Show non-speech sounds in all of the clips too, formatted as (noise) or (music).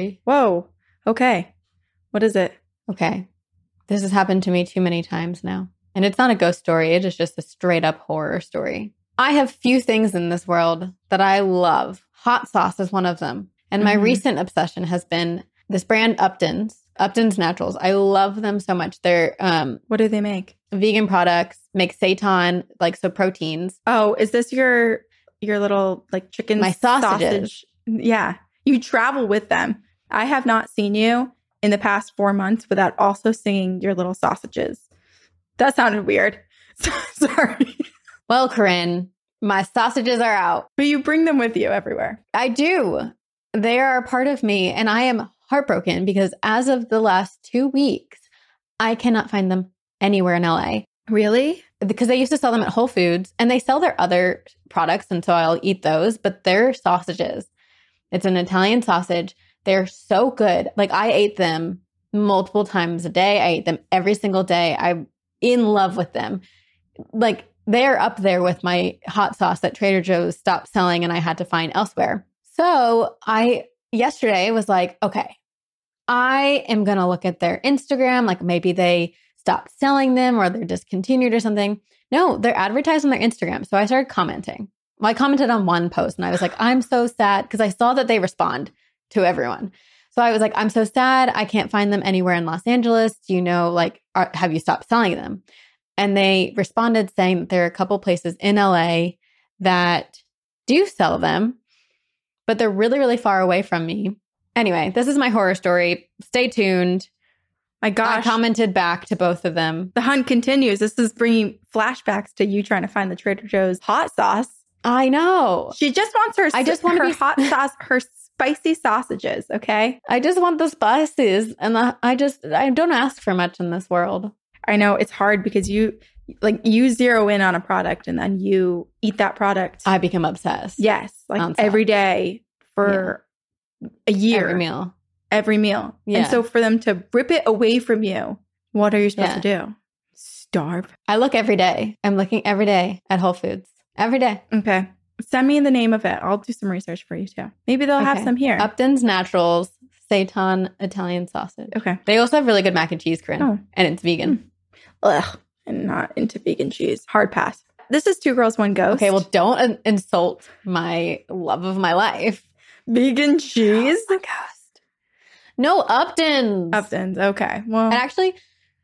story. Whoa. Okay. What is it? Okay. This has happened to me too many times now. And it's not a ghost story, it is just a straight up horror story. I have few things in this world that I love. Hot sauce is one of them. And my Mhm. recent obsession has been this brand Upton's, Upton's Naturals. I love them so much. They're um, What do they make? vegan products, make seitan, like so proteins. Oh, is this your your little like chicken My sausages. sausage? Yeah. You travel with them. I have not seen you in the past 4 months without also seeing your little sausages. That sounded weird. (laughs) Sorry. Well, Corinne, my sausages are out. But you bring them with you everywhere. I do. They are a part of me, and I am heartbroken because as of the last two weeks, I cannot find them anywhere in LA Really? because they used to sell them at Whole Foods and they sell their other products, and so I'll eat those. But their sausages, it's an Italian sausage. They're so good. Like I ate them multiple times a day. I ate them every single day. I'm in love with them. Like they're up there with my hot sauce that Trader Joe's stopped selling and I had to find elsewhere. So I yesterday was like, okay, I am going to look at their Instagram. Like maybe they stopped selling them or they're discontinued or something. No, they're advertised on their Instagram. So I started commenting. Well, I commented on one post and I was like, I'm so sad because I saw that they respond to everyone. So I was like, I'm so sad. I can't find them anywhere in Los Angeles. Do you know, like, are, have you stopped selling them? And they responded saying that there are a couple places in LA that do sell them, but they're really, really far away from me. Anyway, this is my horror story. Stay tuned. My I commented back to both of them. the hunt continues. This is bringing flashbacks to you trying to find the Trader Joe's hot sauce. I know. She just wants her I just wanna her be- hot sauce, her spicy sausages, okay? I just want the spices, and the, I just I don't ask for much in this world. I know it's hard because you like you zero in on a product and then you eat that product. I become obsessed. yes, like nonstop. every day for a year, every meal. every meal. Yeah. And so for them to rip it away from you, what are you supposed to do? Starve. I look every day. I'm looking every day at Whole Foods every day. Okay. Send me the name of it. I'll do some research for you too. Maybe they'll have some here. Upton's Naturals seitan Italian sausage. Okay. They also have really good mac and cheese, Corinne, Oh. and it's vegan. Hmm. Ugh. I'm not into vegan cheese. Hard pass. This is Two Girls, One Ghost. Okay, well, don't in- insult my love of my life. vegan cheese. Oh (gasps) my ghost. No, Upton's. Upton's. Okay. Well, And actually,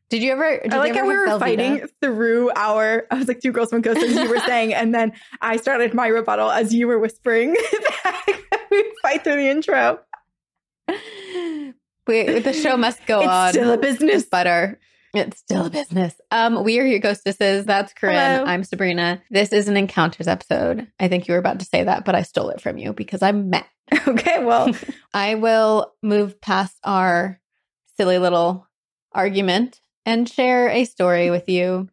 did you ever? Did I like you how we were fighting through our. I was like, Two Girls, One Ghost, as you were saying. And then I started my rebuttal as you were whispering. (laughs) we fight through the intro. We, the show (laughs) must go It's on. still a business. butter. It's still a business. Um, we are your ghostesses. That's Corinne. Hello. I'm Sabrina. This is an encounters episode. I think you were about to say that, but I stole it from you because I'm mad. (laughs) Okay. Well, I will move past our silly little argument and share a story with you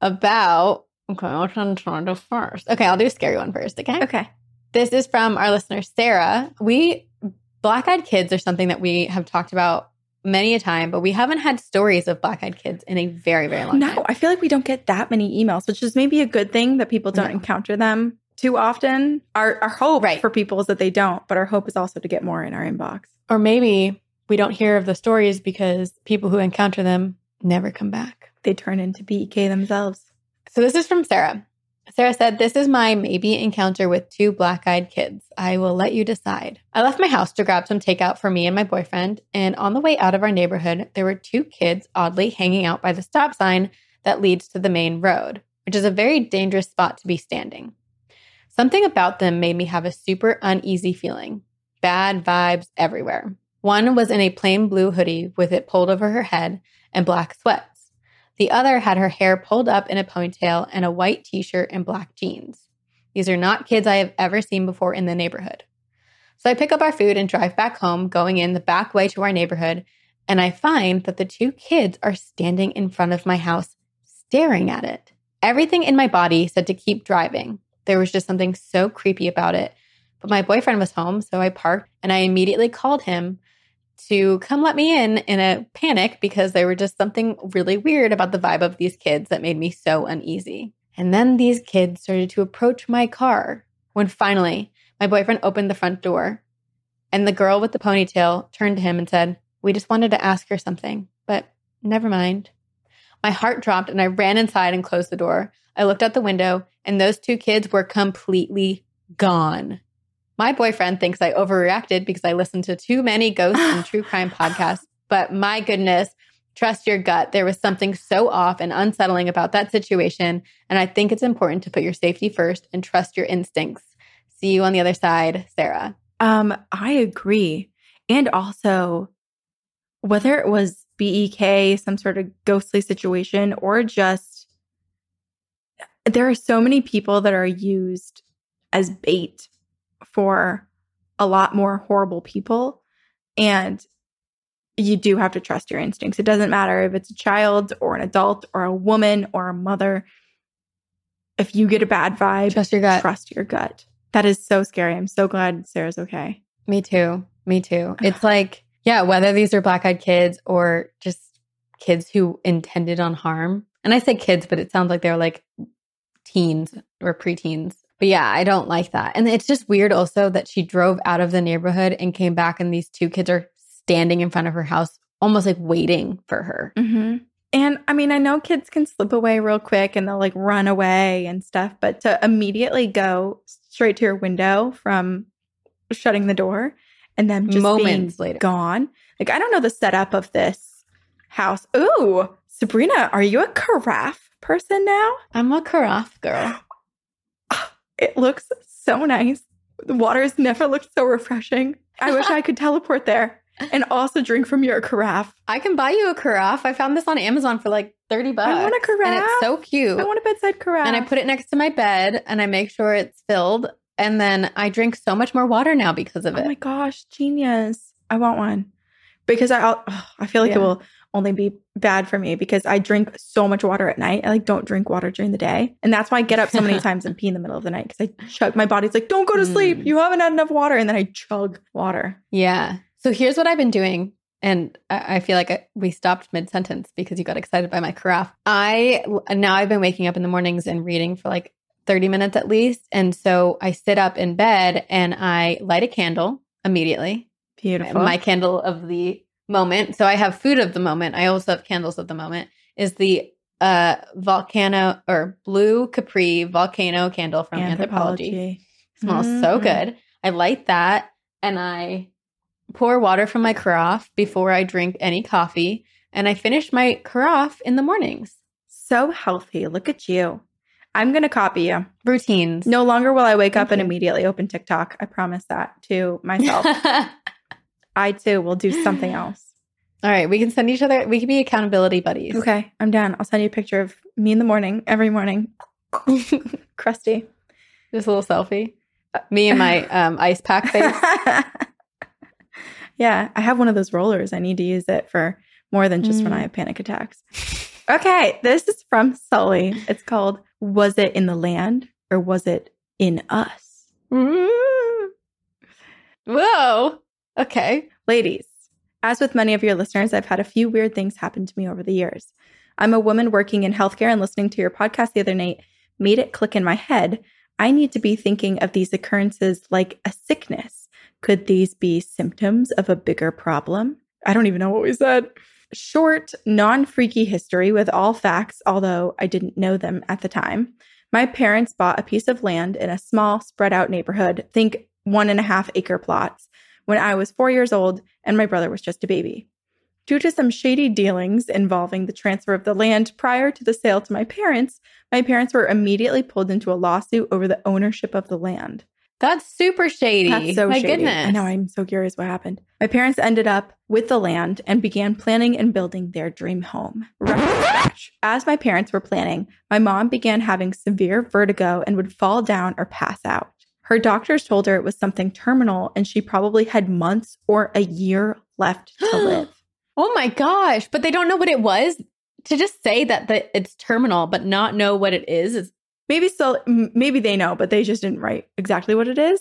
about. Okay, which one should I do first? Okay, I'll do a scary one first. Okay. okay. This is from our listener, Sarah. We, black eyed kids are something that we have talked about many a time, but we haven't had stories of black eyed kids in a very, very long No, time. No, I feel like we don't get that many emails, which is maybe a good thing that people don't No. encounter them too often. Our, our hope Right. for people is that they don't, but our hope is also to get more in our inbox. Or maybe we don't hear of the stories because people who encounter them never come back. They turn into BEK themselves. So this is from Sarah. Sarah said, This is my maybe encounter with two black eyed kids. I will let you decide. I left my house to grab some takeout for me and my boyfriend, and on the way out of our neighborhood, there were two kids oddly hanging out by the stop sign that leads to the main road, which is a very dangerous spot to be standing. Something about them made me have a super uneasy feeling. Bad vibes everywhere. One was in a plain blue hoodie with it pulled over her head and black sweats. The other had her hair pulled up in a ponytail and a white t shirt and black jeans. These are not kids I have ever seen before in the neighborhood. So I pick up our food and drive back home, going in the back way to our neighborhood, and I find that the two kids are standing in front of my house, staring at it. Everything in my body said to keep driving. There was just something so creepy about it. But my boyfriend was home, so I parked and I immediately called him to come let me in in a panic because there were just something really weird about the vibe of these kids that made me so uneasy. And then these kids started to approach my car when finally my boyfriend opened the front door And the girl with the ponytail turned to him and said, We just wanted to ask her something, but never mind. My heart dropped and I ran inside and closed the door. I looked out the window and those two kids were completely gone. My boyfriend thinks I overreacted because I listened to too many ghost and true (sighs) crime podcasts, but my goodness, trust your gut. There was something so off and unsettling about that situation. And I think it's important to put your safety first and trust your instincts. See you on the other side, Sarah. Um, I agree. And also, whether it was BEK, some sort of ghostly situation, or just there are so many people that are used as bait for a lot more horrible people. And you do have to trust your instincts. It doesn't matter if it's a child or an adult or a woman or a mother. If you get a bad vibe, Trust your gut. trust your gut. That is so scary. I'm so glad Sarah's okay. Me too. Me too. It's like, yeah, whether these are black eyed kids or just kids who intended on harm. And I say kids, but it sounds like they're like teens or preteens. But yeah, I don't like that. And it's just weird also that she drove out of the neighborhood and came back, and these two kids are standing in front of her house, almost like waiting for her. Mm-hmm. And I mean, I know kids can slip away real quick and they'll like run away and stuff, but to immediately go straight to your window from shutting the door and then just Moments later. gone. Like, I don't know the setup of this house. Ooh, Sabrina, are you a carafe person now? I'm a carafe girl. It looks so nice. The water's never looked so refreshing. I wish I (laughs) could teleport there and also drink from your carafe. I can buy you a carafe. I found this on Amazon for like 30 bucks. I want a carafe. And it's so cute. I want a bedside carafe. and I put it next to my bed and I make sure it's filled. And then I drink so much more water now because of oh it. Oh my gosh, genius. I want one. Because I ugh, I feel like Yeah. it will only be bad for me because I drink so much water at night. I like don't drink water during the day. And that's why I get up so many (laughs) times and pee in the middle of the night because I chug my body's like, don't go to sleep. Mm. You haven't had enough water. And then I chug water. Yeah. So here's what I've been doing. And I I feel like I, we stopped mid sentence because you got excited by my carafe. I now I've been waking up in the mornings and reading for like 30 minutes at least. And so I sit up in bed and I light a candle immediately. Beautiful. My candle of the moment. So I have food of the moment. I also have candles of the moment. Is the uh volcano or blue capri volcano candle from Anthropologie. Smells so Mhm. good. I light that and I pour water from my carafe before I drink any coffee. And I finish my carafe in the mornings. So healthy. Look at you. I'm going to copy you. Routines. No longer will I wake up Thank and immediately open TikTok. I promise that to myself. (laughs) I too will do something (gasps) else. All right, We can send each other, we can be accountability buddies. Okay, I'm down. I'll send you a picture of me in the morning, every morning. (laughs) Crusty. Just a little selfie. Me and my (laughs) um, ice pack face. (laughs) yeah, I have one of those rollers. I need to use it for more than just when Mm. I have panic attacks. Okay, this is from Sully. It's called Was It in the Land or Was It in Us? Mm. Whoa. Okay. Ladies, as with many of your listeners, I've had a few weird things happen to me over the years. I'm a woman working in healthcare and listening to your podcast the other night made it click in my head. I need to be thinking of these occurrences like a sickness. Could these be symptoms of a bigger problem? I don't even know what we said. Short, non freaky history with all facts, although I didn't know them at the time. My parents bought a piece of land in a small, spread out neighborhood, think one and a half acre plots, when I was four years old and my brother was just a baby. Due to some shady dealings involving the transfer of the land prior to the sale to my parents, my parents were immediately pulled into a lawsuit over the ownership of the land. That's super shady. That's so My shady. goodness. I know. I'm so curious what happened. My parents ended up with the land and began planning and building their dream home. Right from scratch. As my parents were planning, my mom began having severe vertigo and would fall down or pass out. Her doctors told her it was something terminal and she probably had months or a year left to (gasps) live. Oh my gosh. But they don't know what it was. To just say that the, it's terminal, but not know what it is is Maybe still, maybe they know, but they just didn't write exactly what it is.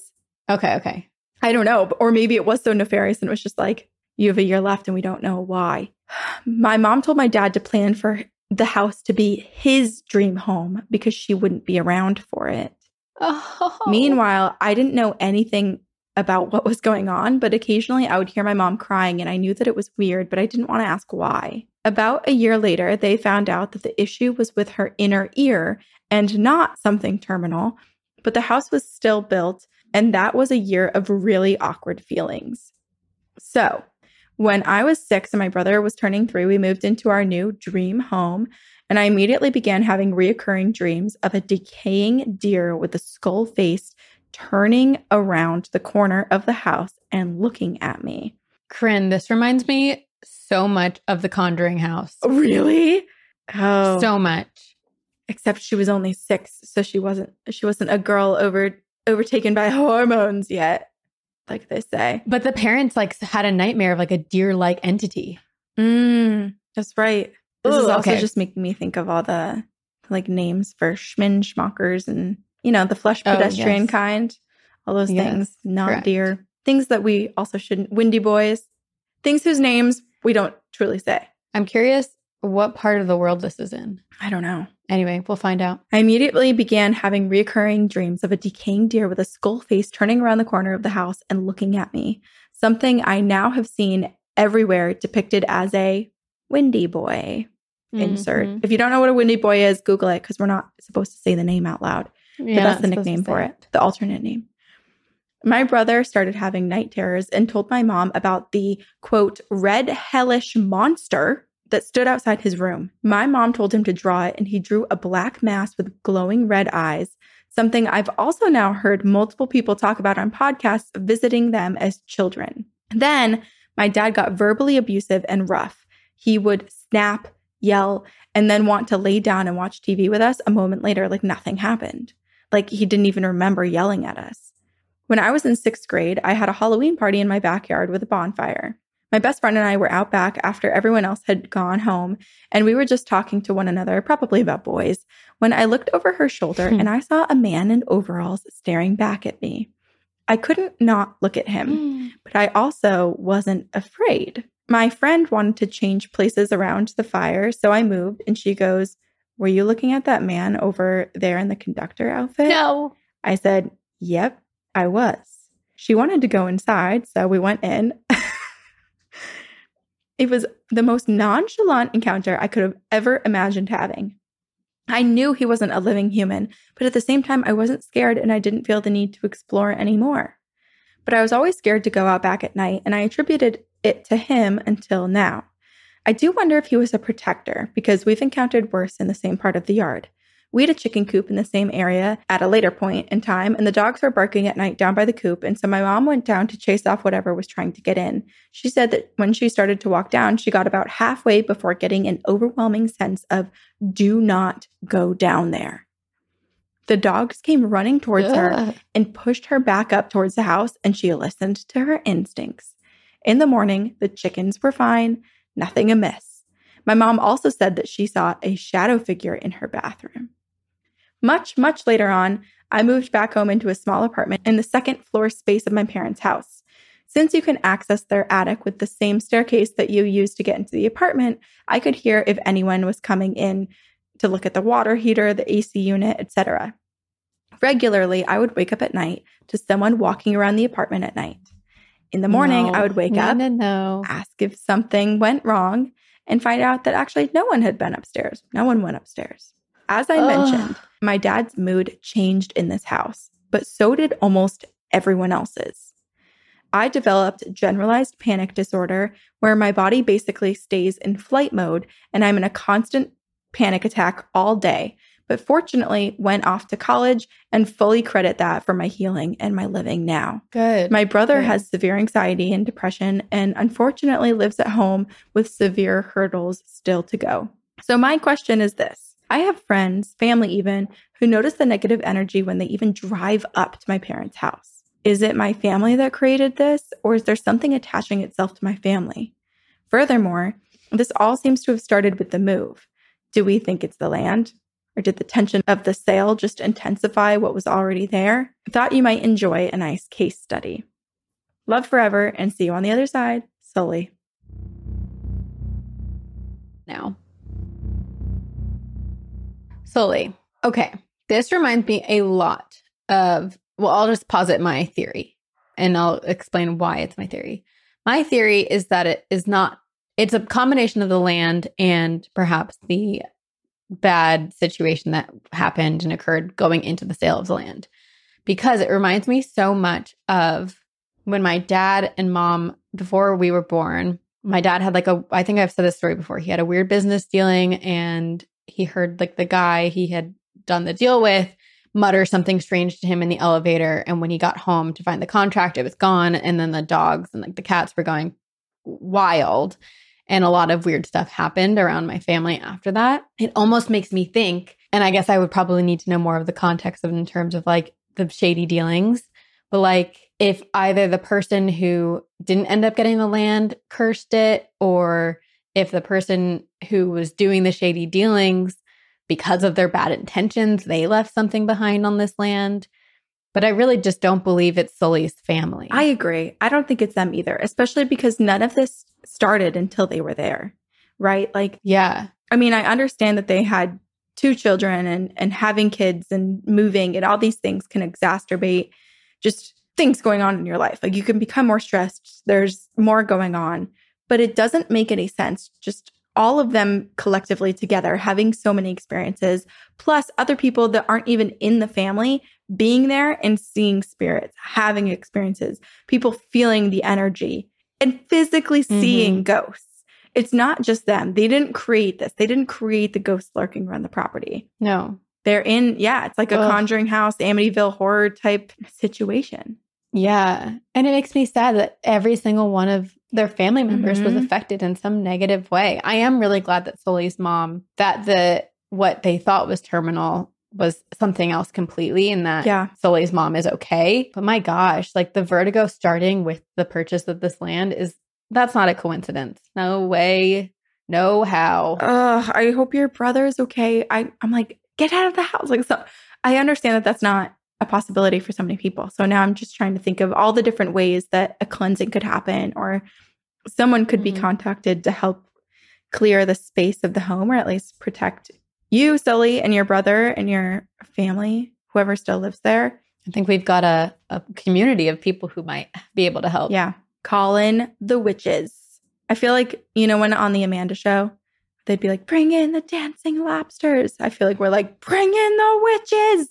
okay. Okay. I don't know. Or maybe it was so nefarious and it was just like, you have a year left and we don't know why. (sighs) My mom told my dad to plan for the house to be his dream home because she wouldn't be around for it. Oh. Meanwhile, I didn't know anything about what was going on, but occasionally I would hear my mom crying and I knew that it was weird, but I didn't want to ask why. About a year later, they found out that the issue was with her inner ear and not something terminal, but the house was still built, and that was a year of really awkward feelings. So, when I was six and my brother was turning three, we moved into our new dream home, and I immediately began having reoccurring dreams of a decaying deer with a skull face turning around the corner of the house and looking at me. Corinne, this reminds me so much of the Conjuring house. Really? Oh, So much. except she was only six, so she wasn't she wasn't a girl over overtaken by (laughs) hormones yet, like they say. But the parents like had a nightmare of like a deer-like entity. Mm, that's right. This is also okay. just making me think of all the like names for Schmin schmuckers and you know the flesh Oh, pedestrian yes. kind. All those Yes, things, not correct. deer. Things that we also shouldn't. Windy boys. Things whose names we don't truly say. I'm curious what part of the world this is in. I don't know. Anyway, we'll find out. I immediately began having reoccurring dreams of a decaying deer with a skull face turning around the corner of the house and looking at me. Something I now have seen everywhere depicted as a windy boy. Insert. Mhm. If you don't know what a windy boy is, Google it because we're not supposed to say the name out loud. Yeah, but that's the it's supposed to nickname for say it, the alternate name. My brother started having night terrors and told my mom about the quote, red hellish monster that stood outside his room. My mom told him to draw it, and he drew a black mass with glowing red eyes, something I've also now heard multiple people talk about on podcasts visiting them as children. Then my dad got verbally abusive and rough. He would snap, yell, and then want to lay down and watch TV with us a moment later, like nothing happened. Like he didn't even remember yelling at us. When I was in sixth grade, I had a Halloween party in my backyard with a bonfire. My best friend and I were out back after everyone else had gone home, and we were just talking to one another, probably about boys, when I looked over her shoulder Hmm. and I saw a man in overalls staring back at me. I couldn't not look at him but I also wasn't afraid. My friend wanted to change places around the fire, so I moved and she goes, Were you looking at that man over there in the conductor outfit? no. I said, Yep, I was. She wanted to go inside, so we went in. (laughs) it was the most nonchalant encounter I could have ever imagined having. I knew he wasn't a living human, but at the same time, I wasn't scared and I didn't feel the need to explore anymore. But I was always scared to go out back at night, and I attributed it to him until now. I do wonder if he was a protector because we've encountered worse in the same part of the yard. We had a chicken coop in the same area at a later point in time, and the dogs were barking at night down by the coop. And so my mom went down to chase off whatever was trying to get in. She said that when she started to walk down, she got about halfway before getting an overwhelming sense of do not go down there. The dogs came running towards her and pushed her back up towards the house, and she listened to her instincts. In the morning, the chickens were fine, nothing amiss. My mom also said that she saw a shadow figure in her bathroom. Much, much later on, I moved back home into a small apartment in the second floor space of my parents' house. Since you can access their attic with the same staircase that you use to get into the apartment, I could hear if anyone was coming in to look at the water heater, the AC unit, etc. Regularly, I would wake up at night to someone walking around the apartment at night. In the morning, No. I would wake no, up, No, no. ask if something went wrong, and find out that actually no one had been upstairs. No one went upstairs. As I Ugh. mentioned, my dad's mood changed in this house, but so did almost everyone else's. I developed generalized panic disorder where my body basically stays in flight mode and I'm in a constant panic attack all day. But fortunately, went off to college and fully credit that for my healing and my living now. Good. My brother Good. has severe anxiety and depression and unfortunately lives at home with severe hurdles still to go. So, my question is this I have friends, family even, who notice the negative energy when they even drive up to my parents' house. Is it my family that created this, or is there something attaching itself to my family? Furthermore, this all seems to have started with the move. Do we think it's the land? Or did the tension of the sale just intensify what was already there? I thought you might enjoy a nice case study. Love forever and see you on the other side, Sully. now. Sully. Okay. This reminds me a lot of, well, I'll just posit my theory. and I'll explain why it's my theory. My theory is that it is not, it's a combination of the land and perhaps the bad situation that happened and occurred going into the sale of the land. Because it reminds me so much of when my dad and mom, before we were born, my dad had like a, I think I've said this story before. He had a weird business dealing and he heard like the guy he had done the deal with mutter something strange to him in the elevator. And when he got home to find the contract, it was gone. And then the dogs and like the cats were going wild. And a lot of weird stuff happened around my family after that. It almost makes me think, and I guess I would probably need to know more of the context of in terms of like the shady dealings. But like if either the person who didn't end up getting the land cursed it, or if the person who was doing the shady dealings, because of their bad intentions, they left something behind on this land. But I really just don't believe it's Sully's family. I agree. I don't think it's them either, especially because none of this started until they were there, right? Like, yeah. I mean, I understand that they had two children and and having kids and moving and all these things can exacerbate just things going on in your life. Like you can become more stressed, there's more going on, but it doesn't make any sense just all of them collectively together having so many experiences plus other people that aren't even in the family being there and seeing spirits, having experiences, people feeling the energy and physically mm-hmm. seeing ghosts. It's not just them. They didn't create this. They didn't create the ghosts lurking around the property. No. They're in, yeah, it's like a Ugh. conjuring house, Amityville horror type situation. Yeah. And it makes me sad that every single one of their family members mm-hmm. was affected in some negative way. I am really glad that Sully's mom, that the what they thought was terminal was something else completely and that yeah. Sully's mom is okay. But my gosh, like the vertigo starting with the purchase of this land is that's not a coincidence. No way. No how. Uh, I hope your brother is okay. I, I'm like, get out of the house. Like, so I understand that that's not a possibility for so many people. So now I'm just trying to think of all the different ways that a cleansing could happen or someone could mm-hmm. be contacted to help clear the space of the home or at least protect you, Sully, and your brother and your family, whoever still lives there. I think we've got a, a community of people who might be able to help. Yeah. Call in the witches. I feel like, you know, when on the Amanda show, they'd be like, bring in the dancing lobsters. I feel like we're like, bring in the witches.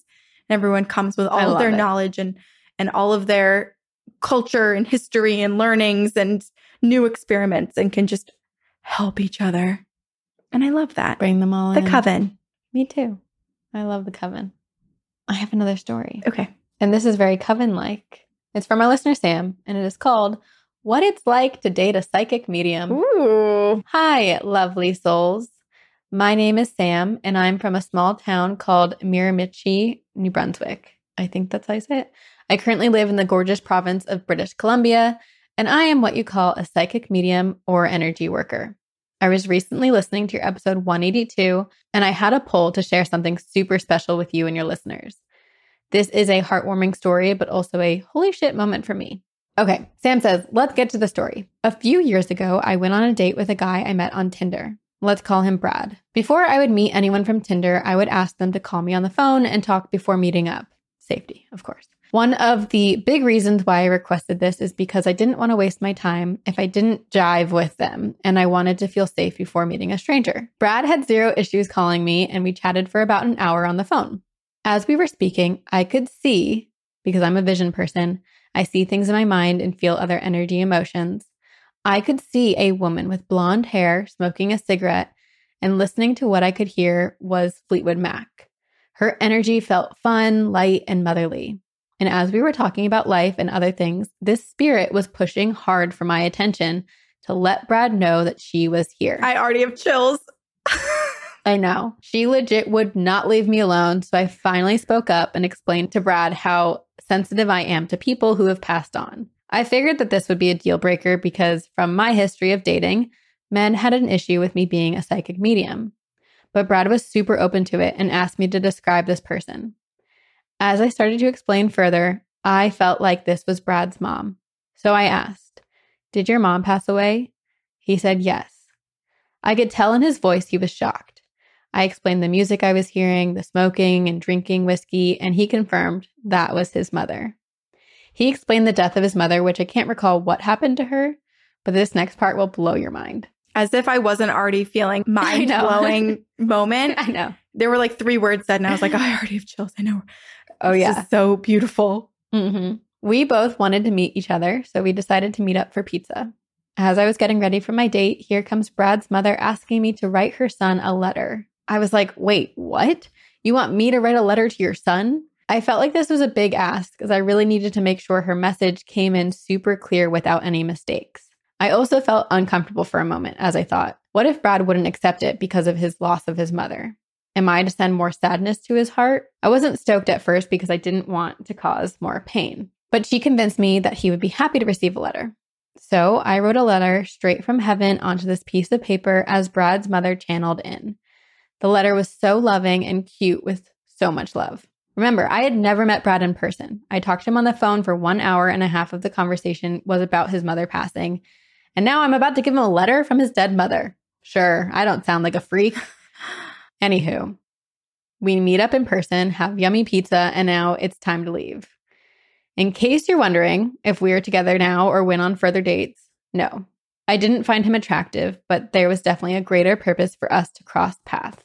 And everyone comes with all of their it. knowledge and and all of their culture and history and learnings and new experiments and can just help each other. And I love that. Bring them all in. the in. coven. Me too. I love the coven. I have another story. Okay. And this is very coven like. It's from our listener, Sam, and it is called What It's Like to Date a Psychic Medium. Ooh. Hi, lovely souls. My name is Sam, and I'm from a small town called Miramichi, New Brunswick. I think that's how I say it. I currently live in the gorgeous province of British Columbia, and I am what you call a psychic medium or energy worker. I was recently listening to your episode 182, and I had a poll to share something super special with you and your listeners. This is a heartwarming story, but also a holy shit moment for me. Okay, Sam says, let's get to the story. A few years ago, I went on a date with a guy I met on Tinder. Let's call him Brad. Before I would meet anyone from Tinder, I would ask them to call me on the phone and talk before meeting up. Safety, of course. One of the big reasons why I requested this is because I didn't want to waste my time if I didn't jive with them, and I wanted to feel safe before meeting a stranger. Brad had zero issues calling me, and we chatted for about an hour on the phone. As we were speaking, I could see, because I'm a vision person, I see things in my mind and feel other energy emotions. I could see a woman with blonde hair smoking a cigarette, and listening to what I could hear was Fleetwood Mac. Her energy felt fun, light, and motherly. And as we were talking about life and other things, this spirit was pushing hard for my attention to let Brad know that she was here. I already have chills. (laughs) I know. She legit would not leave me alone. So I finally spoke up and explained to Brad how sensitive I am to people who have passed on. I figured that this would be a deal breaker because, from my history of dating, men had an issue with me being a psychic medium. But Brad was super open to it and asked me to describe this person. As I started to explain further, I felt like this was Brad's mom. So I asked, Did your mom pass away? He said yes. I could tell in his voice he was shocked. I explained the music I was hearing, the smoking and drinking whiskey, and he confirmed that was his mother. He explained the death of his mother, which I can't recall what happened to her, but this next part will blow your mind. As if I wasn't already feeling (laughs) mind blowing moment. (laughs) I know. There were like three words said, and I was like, oh, I already have chills. I know. Oh, This yeah. so beautiful. hmm We both wanted to meet each other, so we decided to meet up for pizza. As I was getting ready for my date, here comes Brad's mother asking me to write her son a letter. I was like, wait, what? You want me to write a letter to your son? I felt like this was a big ask because I really needed to make sure her message came in super clear without any mistakes. I also felt uncomfortable for a moment as I thought, what if Brad wouldn't accept it because of his loss of his mother? Am I to send more sadness to his heart? I wasn't stoked at first because I didn't want to cause more pain, but she convinced me that he would be happy to receive a letter. So I wrote a letter straight from heaven onto this piece of paper as Brad's mother channeled in. The letter was so loving and cute with so much love. Remember, I had never met Brad in person. I talked to him on the phone for one hour and a half of the conversation was about his mother passing. And now I'm about to give him a letter from his dead mother. Sure, I don't sound like a freak. (laughs) Anywho, we meet up in person, have yummy pizza, and now it's time to leave. In case you're wondering if we are together now or went on further dates, no. I didn't find him attractive, but there was definitely a greater purpose for us to cross paths.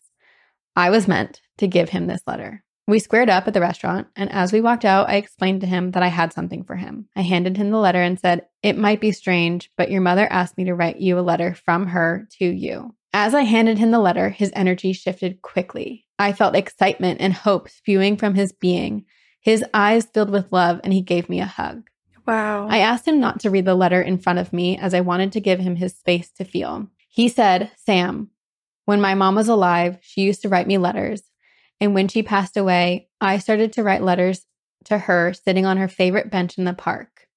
I was meant to give him this letter. We squared up at the restaurant, and as we walked out, I explained to him that I had something for him. I handed him the letter and said, It might be strange, but your mother asked me to write you a letter from her to you. As I handed him the letter, his energy shifted quickly. I felt excitement and hope spewing from his being. His eyes filled with love, and he gave me a hug. Wow. I asked him not to read the letter in front of me as I wanted to give him his space to feel. He said, Sam, when my mom was alive, she used to write me letters. And when she passed away, I started to write letters to her sitting on her favorite bench in the park.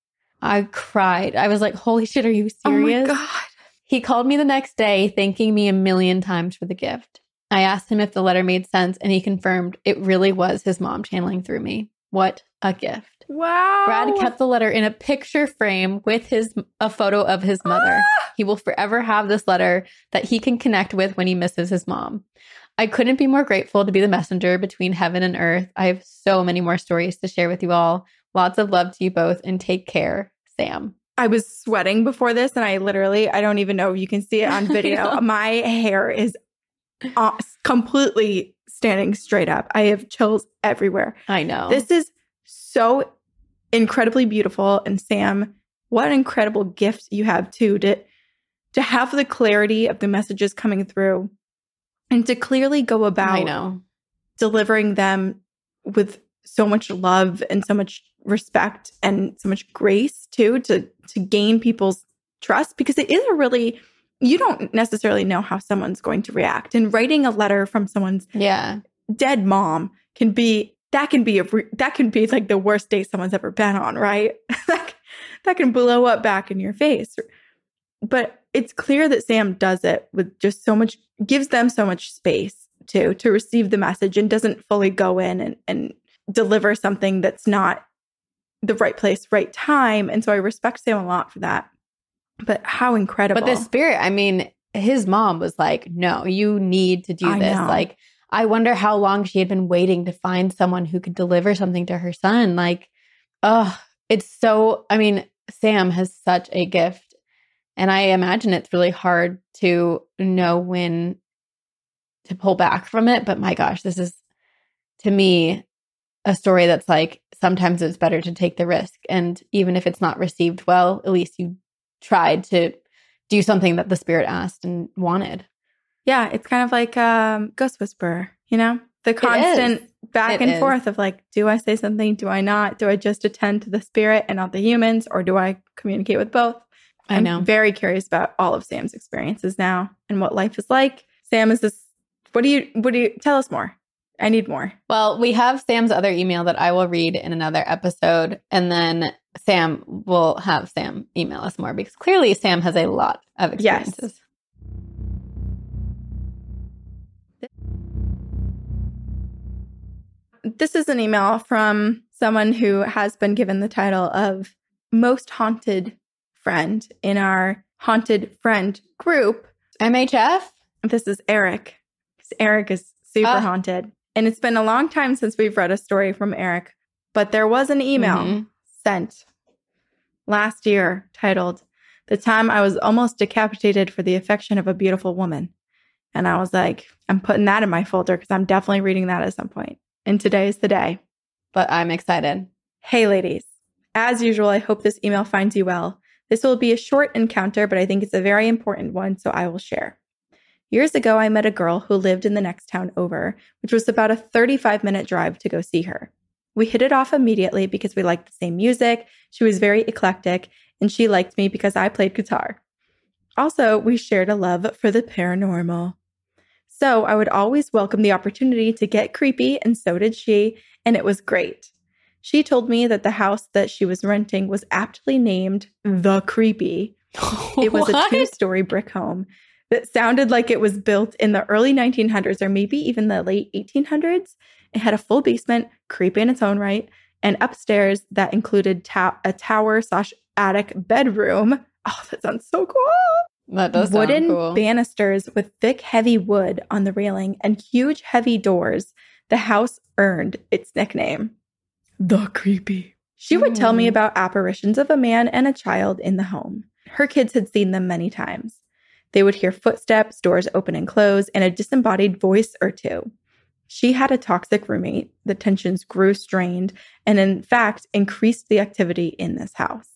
I cried. I was like, holy shit, are you serious? Oh my God. He called me the next day, thanking me a million times for the gift. I asked him if the letter made sense, and he confirmed it really was his mom channeling through me. What a gift. Wow. Brad kept the letter in a picture frame with his a photo of his mother. Ah! He will forever have this letter that he can connect with when he misses his mom. I couldn't be more grateful to be the messenger between heaven and earth. I have so many more stories to share with you all. Lots of love to you both and take care, Sam. I was sweating before this, and I literally, I don't even know if you can see it on (laughs) video. My hair is uh, completely standing straight up. I have chills everywhere. I know. This is so incredibly beautiful. And Sam, what an incredible gift you have too to to have the clarity of the messages coming through and to clearly go I about know. delivering them with so much love and so much respect and so much grace too to to gain people's trust because it is a really you don't necessarily know how someone's going to react. And writing a letter from someone's Yeah. dead mom can be that can be a that can be like the worst date someone's ever been on right? (laughs) That, that can blow up back in your face. But it's clear that sam does it with just so much gives them so much space to to receive the message and doesn't fully go in and and deliver something that's not the right place right time and so i respect sam a lot for that but how incredible But the spirit, I mean, his mom was like, no, you need to do I this. know. Like, I wonder how long she had been waiting to find someone who could deliver something to her son. Like, oh, it's so, I mean, Sam has such a gift. And I imagine it's really hard to know when to pull back from it. But my gosh, this is to me a story that's like sometimes it's better to take the risk. And even if it's not received well, at least you tried to do something that the spirit asked and wanted. Yeah, it's kind of like um, Ghost Whisperer, you know? The constant back It and is. forth of like, do I say something? Do I not? Do I just attend to the spirit and not the humans? Or do I communicate with both? I I'm very curious about all of Sam's experiences now and what life is like. Sam, is this, what do you, what do you, tell us more. I need more. Well, we have Sam's other email that I will read in another episode. And then Sam will have Sam email us more because clearly Sam has a lot of Yes. experiences. This is an email from someone who has been given the title of most haunted friend in our haunted friend group. MHF? This is Eric. Eric is super Ah. haunted. And it's been a long time since we've read a story from Eric, but there was an email Mhm. sent last year titled The Time I Was Almost Decapitated for the Affection of a Beautiful Woman. And I was like, I'm putting that in my folder because I'm definitely reading that at some point. And today is the day. But I'm excited. Hey, ladies. As usual, I hope this email finds you well. This will be a short encounter, but I think it's a very important one, so I will share. Years ago, I met a girl who lived in the next town over, which was about a 35 minute drive to go see her. We hit it off immediately because we liked the same music, she was very eclectic, and she liked me because I played guitar. Also, we shared a love for the paranormal. So I would always welcome the opportunity to get creepy, and so did she, and it was great. She told me that the house that she was renting was aptly named The Creepy. (laughs) It was a two story brick home that sounded like it was built in the early 1900s or maybe even the late 1800s. It had a full basement, creepy in its own right, and upstairs that included ta- a tower slash attic bedroom. Oh, that sounds so cool. That does Wooden cool. banisters with thick, heavy wood on the railing and huge, heavy doors. The house earned its nickname, The Creepy. She would tell me Mm. about apparitions of a man and a child in the home. Her kids had seen them many times. They would hear footsteps, doors open and close, and a disembodied voice or two. She had a toxic roommate. The tensions grew strained and, in fact, increased the activity in this house.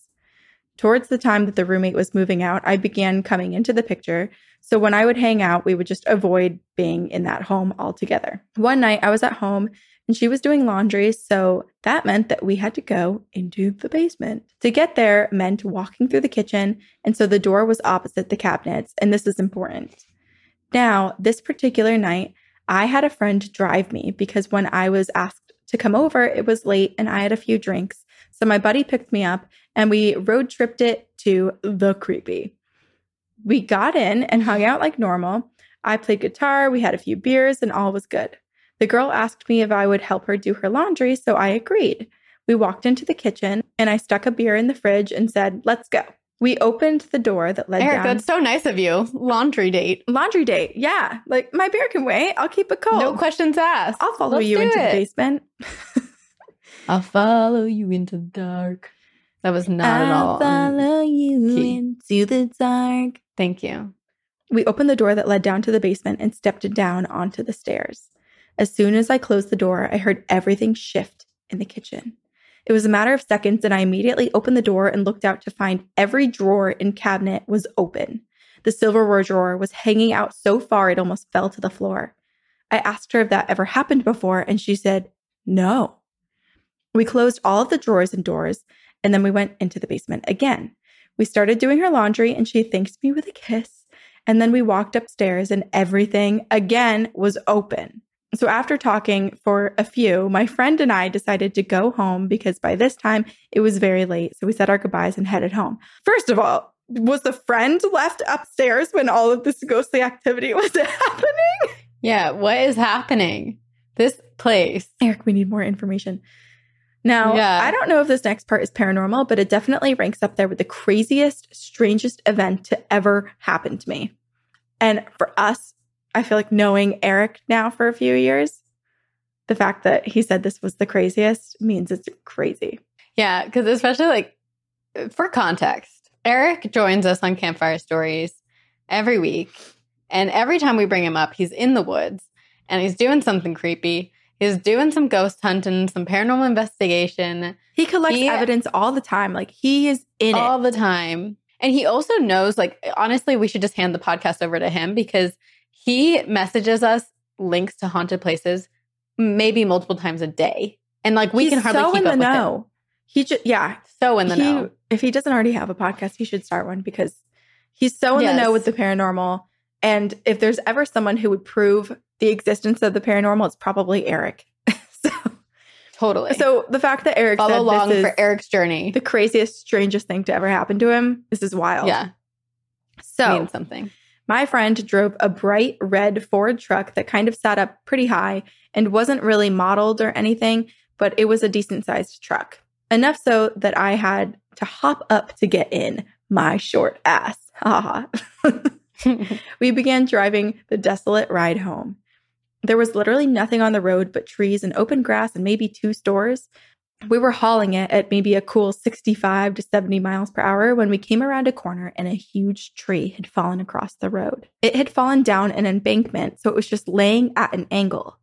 Towards the time that the roommate was moving out, I began coming into the picture. So when I would hang out, we would just avoid being in that home altogether. One night I was at home and she was doing laundry. So that meant that we had to go into the basement. To get there meant walking through the kitchen. And so the door was opposite the cabinets. And this is important. Now, this particular night, I had a friend drive me because when I was asked to come over, it was late and I had a few drinks. So my buddy picked me up and we road tripped it to the creepy. We got in and hung out like normal. I played guitar, we had a few beers, and all was good. The girl asked me if I would help her do her laundry, so I agreed. We walked into the kitchen and I stuck a beer in the fridge and said, Let's go. We opened the door that led Eric, down. that's so nice of you. Laundry date. laundry date. Yeah. Like my beer can wait. I'll keep it cold. No questions asked. I'll follow Let's you into the basement. (laughs) I'll follow you into the dark. That was not at all. um, you key. into the dark. Thank you. We opened the door that led down to the basement and stepped down onto the stairs. As soon as I closed the door, I heard everything shift in the kitchen. It was a matter of seconds, and I immediately opened the door and looked out to find every drawer and cabinet was open. The silverware drawer was hanging out so far it almost fell to the floor. I asked her if that ever happened before, and she said, no. We closed all of the drawers and doors, and then we went into the basement again. We started doing her laundry, and she thanked me with a kiss. And then we walked upstairs, and everything again was open. So, after talking for a few, my friend and I decided to go home because by this time it was very late. So, we said our goodbyes and headed home. First of all, was the friend left upstairs when all of this ghostly activity (laughs) was happening? Yeah, what is happening? This place. Eric, we need more information. Now, Yeah. I don't know if this next part is paranormal, but it definitely ranks up there with the craziest, strangest event to ever happen to me. And for us, I feel like knowing Eric now for a few years, the fact that he said this was the craziest means it's crazy. Yeah, because especially like for context, Eric joins us on Campfire Stories every week. And every time we bring him up, he's in the woods and he's doing something creepy. He's doing some ghost hunting, some paranormal investigation He collects He- evidence all the time. Like he is in all it. the time. And he also knows, like, honestly, we should just hand the podcast over to him because he messages us links to haunted places maybe multiple times a day. And like, we He's can hardly so keep in up the with him. know. He just yeah, So in the he, know. If he doesn't already have a podcast, he should start one because he's so in the Yes. know with the paranormal. And if there's ever someone who would prove the existence of the paranormal, it's probably Eric. (laughs) so, Totally. so the fact that Eric follow along for Eric's journey. the craziest, strangest thing to ever happen to him, this is wild. yeah, So means something. My friend drove a bright red Ford truck that kind of sat up pretty high and wasn't really modeled or anything, but it was a decent sized truck. Enough so that I had to hop up to get in my short ass. (laughs) (laughs) We began driving the desolate ride home. There was literally nothing on the road but trees and open grass and maybe two stores. We were hauling it at maybe a cool 65 to 70 miles per hour when we came around a corner and a huge tree had fallen across the road. It had fallen down an embankment, so it was just laying at an angle.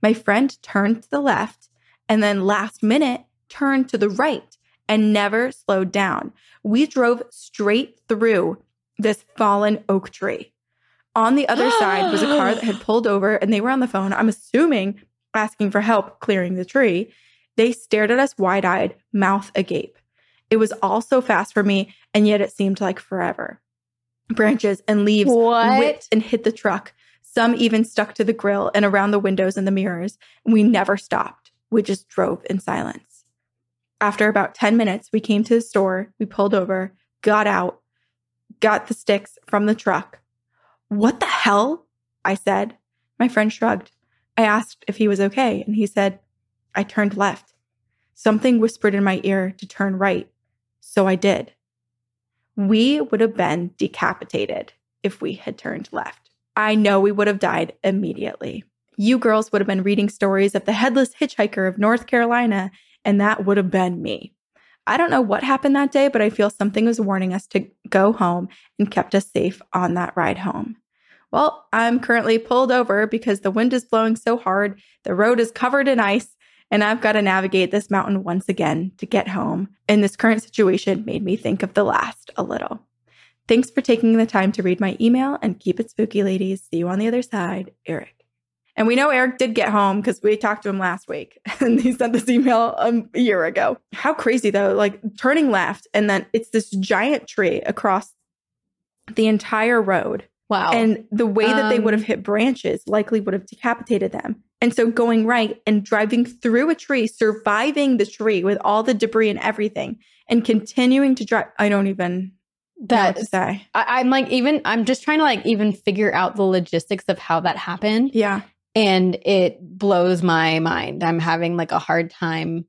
My friend turned to the left and then last minute turned to the right and never slowed down. We drove straight through this fallen oak tree. On the other side was a car that had (gasps) pulled over and they were on the phone, I'm assuming asking for help clearing the tree. They stared at us wide eyed, mouth agape. It was all so fast for me, and yet it seemed like forever. Branches and leaves What? whipped and hit the truck. Some even stuck to the grill and around the windows and the mirrors. We never stopped. We just drove in silence. After about 10 minutes, we came to the store. We pulled over, got out, got the sticks from the truck. What the hell? I said. My friend shrugged. I asked if he was okay, and he said, I turned left. Something whispered in my ear to turn right, so I did. We would have been decapitated if we had turned left. I know we would have died immediately. You girls would have been reading stories of the headless hitchhiker of North Carolina, and that would have been me. I don't know what happened that day, but I feel something was warning us to go home and kept us safe on that ride home. Well, I'm currently pulled over because the wind is blowing so hard, the road is covered in ice, and I've got to navigate this mountain once again to get home. And this current situation made me think of the last a little. Thanks for taking the time to read my email and keep it spooky, ladies. See you on the other side, Eric. And we know Eric did get home because we talked to him last week (laughs) and he sent this email um, a year ago. How crazy though, like turning left and then it's this giant tree across the entire road. Wow. And the way that they would have Um, hit branches likely would have decapitated them. And so going right and driving through a tree, surviving the tree with all the debris and everything, and continuing to drive. I don't even know what to that say. I, I'm like even I'm just trying to like even figure out the logistics of how that happened. Yeah. and it blows my mind. I'm having like a hard time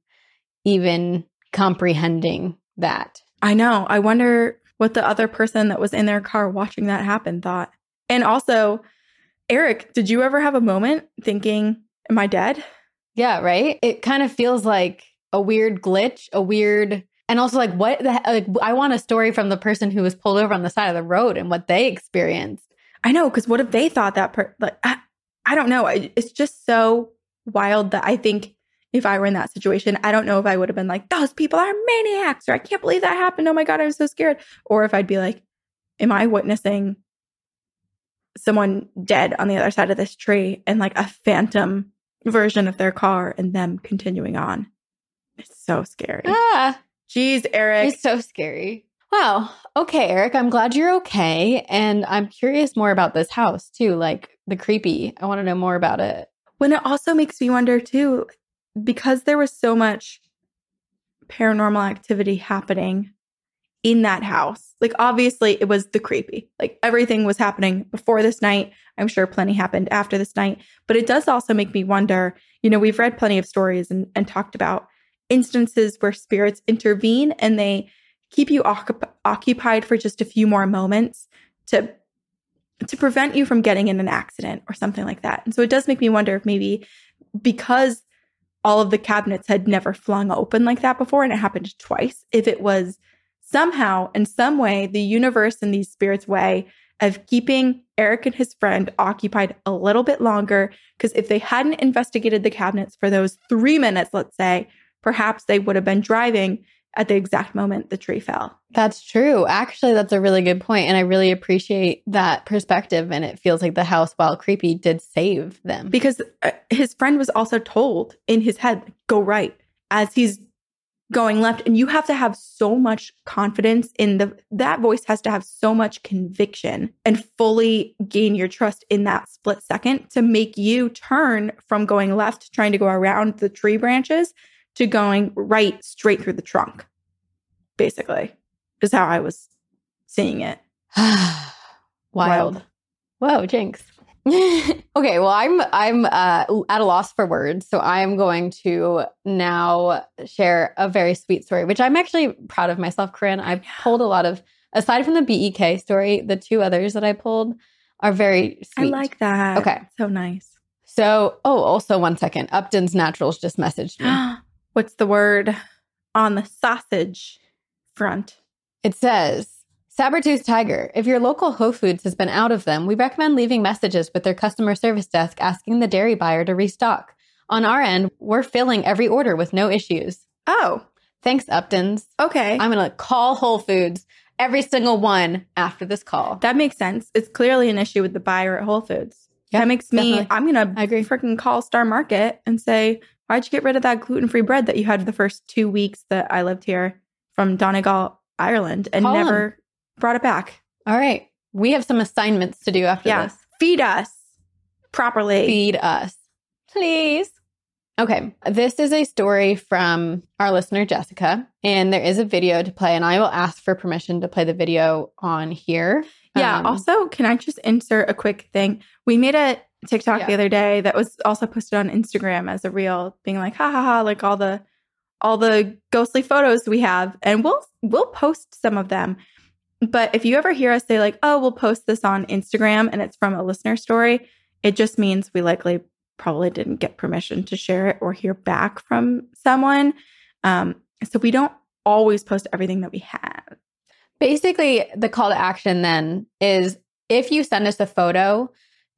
even comprehending that. I know. I wonder what the other person that was in their car watching that happen thought. And also, Eric, did you ever have a moment thinking, Am I dead? Yeah, right? It kind of feels like a weird glitch, a weird and also like what the he- like I want a story from the person who was pulled over on the side of the road and what they experienced. I know, because what if they thought that per like I, I don't know. It's just so wild that I think if I were in that situation, I don't know if I would have been like, those people are maniacs, or I can't believe that happened. Oh my God, I'm so scared. Or if I'd be like, Am I witnessing someone dead on the other side of this tree and like a phantom version of their car and them continuing on? It's so scary. Ah, Jeez, Eric. it's so scary. Wow. Okay, Eric, I'm glad you're okay. And I'm curious more about this house too, like the creepy. I want to know more about it. when it also makes me wonder too because there was so much paranormal activity happening in that house. Like obviously it was the creepy. Like everything was happening before this night. I'm sure plenty happened after this night. But it does also make me wonder you know we've read plenty of stories and, and talked about instances where spirits intervene and they keep you occup- occupied for just a few more moments to to prevent you from getting in an accident or something like that. And so it does make me wonder if maybe because all of the cabinets had never flung open like that before and it happened twice, if it was somehow in some way the universe and these spirits way of keeping Eric and his friend occupied a little bit longer because if they hadn't investigated the cabinets for those 3 minutes let's say, perhaps they would have been driving at the exact moment the tree fell. That's true. Actually, that's a really good point, and I really appreciate that perspective. And it feels like the house, while creepy, did save them. because uh, his friend was also told in his head go right as he's going left and you have to have so much confidence in the that voice has to have so much conviction and fully gain your trust in that split second to make you turn from going left trying to go around the tree branches to going right straight through the trunk basically is how i was seeing it (sighs) Wild. Whoa, jinx. (laughs) okay, well, I'm I'm uh, at a loss for words, so I'm going to now share a very sweet story, which I'm actually proud of myself, Corinne. I've pulled a lot of, aside from the BEK story, the two others that I pulled are very i like that Okay. so nice So, oh, also one second. Upton's Naturals just messaged me. (gasps) what's the word on the sausage front? It says, Sabertooth Tiger, if your local Whole Foods has been out of them, we recommend leaving messages with their customer service desk asking the dairy buyer to restock. On our end, we're filling every order with no issues. Oh, Thanks, Upton's. okay. I'm going to call Whole Foods, every single one, after this call. that makes sense. It's clearly an issue with the buyer at Whole Foods. Yeah, that makes me, definitely. I'm going I agree. to freaking call Star Market and say, why'd you get rid of that gluten free bread that you had the first two weeks that I lived here from Donegal, Ireland, and Call never brought it back? All right. We have some assignments to do after Yeah. this. Feed us properly. Feed us, please. Okay. This is a story from our listener, Jessica, and there is a video to play, and I will ask for permission to play the video on here. Yeah. Um, also, can I just insert a quick thing? We made a TikTok Yeah. the other day that was also posted on Instagram as a reel, being like, ha ha ha, like all the all the ghostly photos we have. And we'll we'll post some of them. But if you ever hear us say, like, oh, we'll post this on Instagram and it's from a listener story, it just means we likely probably didn't get permission to share it or hear back from someone. Um, so we don't always post everything that we have. basically the call to action then is if you send us a photo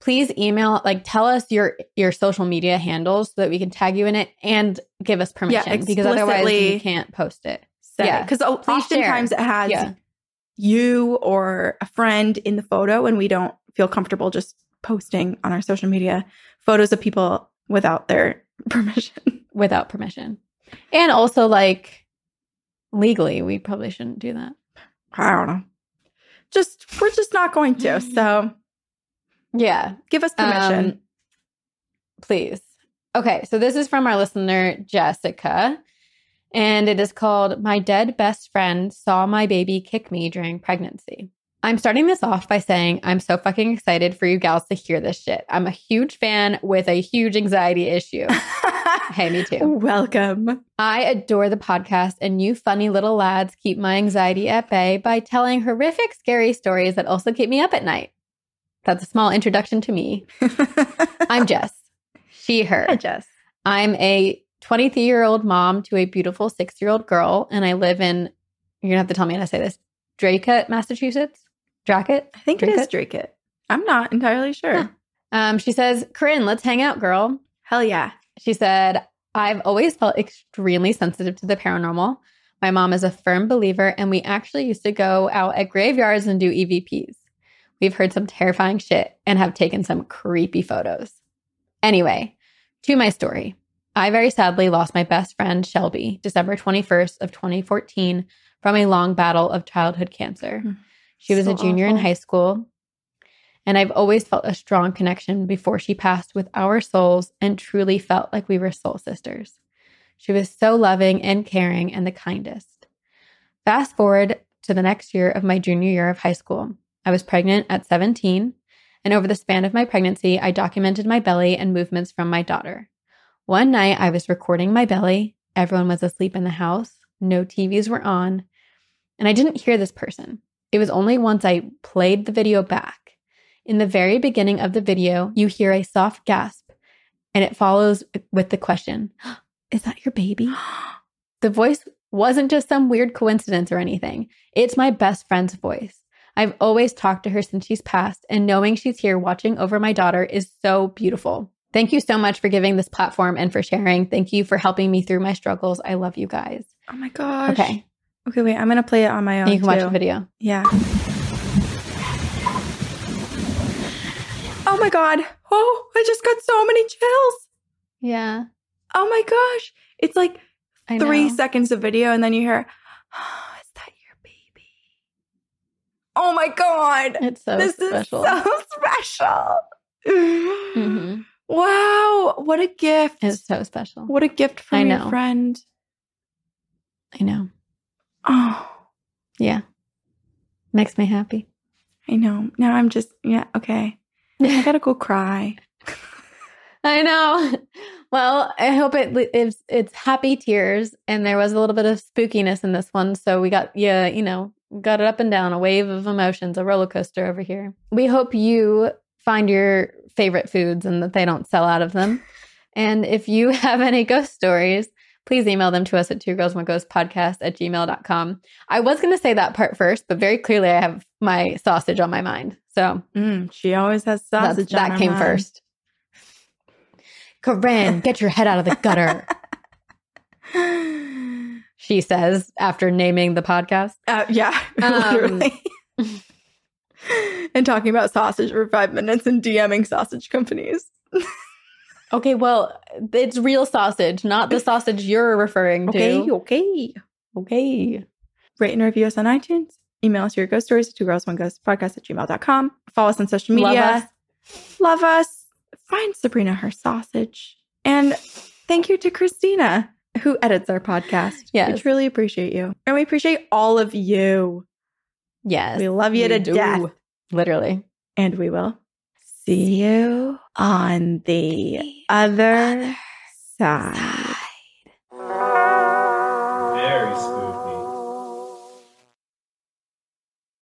please email like tell us your your social media handles so that we can tag you in it and give us permission yeah, because otherwise we can't post it say Yeah. because Please share. oftentimes it has yeah you or a friend in the photo and we don't feel comfortable just posting on our social media photos of people without their (laughs) permission. Without permission. And also like legally we probably shouldn't do that. I don't know. Just we're just not going to (laughs) so. Yeah. Give us permission. Um, please. Okay, so this is from our listener, Jessica, and it is called My Dead Best Friend Saw My Baby Kick Me During Pregnancy. I'm starting this off by saying I'm so fucking excited for you gals to hear this shit. I'm a huge fan with a huge anxiety issue. (laughs) hey, me too. welcome I adore the podcast, and you funny little lads keep my anxiety at bay by telling horrific, scary stories that also keep me up at night. That's a small introduction to me. (laughs) I'm Jess. She, her. Hi, Jess. I'm a 23 year old mom to a beautiful six year old girl, and I live in, you're gonna have to tell me how to say this, Dracut, Massachusetts. Dracut? I think Drink it is it. I'm not entirely sure. Um, she says, Corinne, let's hang out, girl. Hell yeah. She said, I've always felt extremely sensitive to the paranormal. My mom is a firm believer, and we actually used to go out at graveyards and do EVPs. We've heard some terrifying shit and have taken some creepy photos. Anyway, to my story. I very sadly lost my best friend, Shelby, December 21st of 2014 from a long battle of childhood cancer. Hmm. She was So a junior in high school, and I've always felt a strong connection before she passed with our souls and truly felt like we were soul sisters. She was so loving and caring and the kindest. Fast forward to the next year of my junior year of high school. I was pregnant at 17, and over the span of my pregnancy, I documented my belly and movements from my daughter. One night, I was recording my belly. Everyone was asleep in the house, no TVs were on, and I didn't hear this person. It was only once I played the video back. In the very beginning of the video, you hear a soft gasp, and it follows with the question Is that your baby? (gasps) The voice wasn't just some weird coincidence or anything. It's my best friend's voice. I've always talked to her since she's passed, and knowing she's here watching over my daughter is so beautiful. Thank you so much for giving this platform and for sharing. Thank you for helping me through my struggles. I love you guys. Oh my gosh. Okay, Okay, wait. I'm gonna play it on my own. and you can watch the video. Yeah. Oh my god. Oh, I just got so many chills. Yeah, Oh my gosh. It's like three seconds of video and then you hear, oh, is that your baby? Oh my god. It's so this special. is so (laughs) special. Mhm. Wow. What a gift. It's so special. what a gift from your friend. I know. Oh, Yeah, makes me happy. I know. Now I'm just, yeah, okay. I gotta go cry. (laughs) I know. Well, I hope it it's it's happy tears, and there was a little bit of spookiness in this one. So we got yeah, you know, got it up and down, a wave of emotions, a roller coaster over here. We hope you find your favorite foods and that they don't sell out of them. And if you (laughs) have any ghost stories, please email them to us at two girls one ghost podcast at gmail.com. I was going to say that part first, but very clearly I have my sausage on my mind. So Mm, she always has sausage. that, on that her came mind. first. Corinne, get your head out of the gutter, (laughs) she says after naming the podcast. Uh, yeah, (laughs) Um, literally. (laughs) and talking about sausage for five minutes and DMing sausage companies. (laughs) Okay, well, it's real sausage, not the sausage you're referring Okay, to. okay. Okay. Okay. Rate and review us on iTunes. Email us your ghost stories at two girls one ghost podcast at gmail.com. Follow us on social media. Love us. Love us. Find Sabrina her sausage. And thank you to Cristina, who edits our podcast. We Yes. truly appreciate you. And we appreciate all of you. Yes. We love you we to do. death. Literally. And we will see you on the other side. Very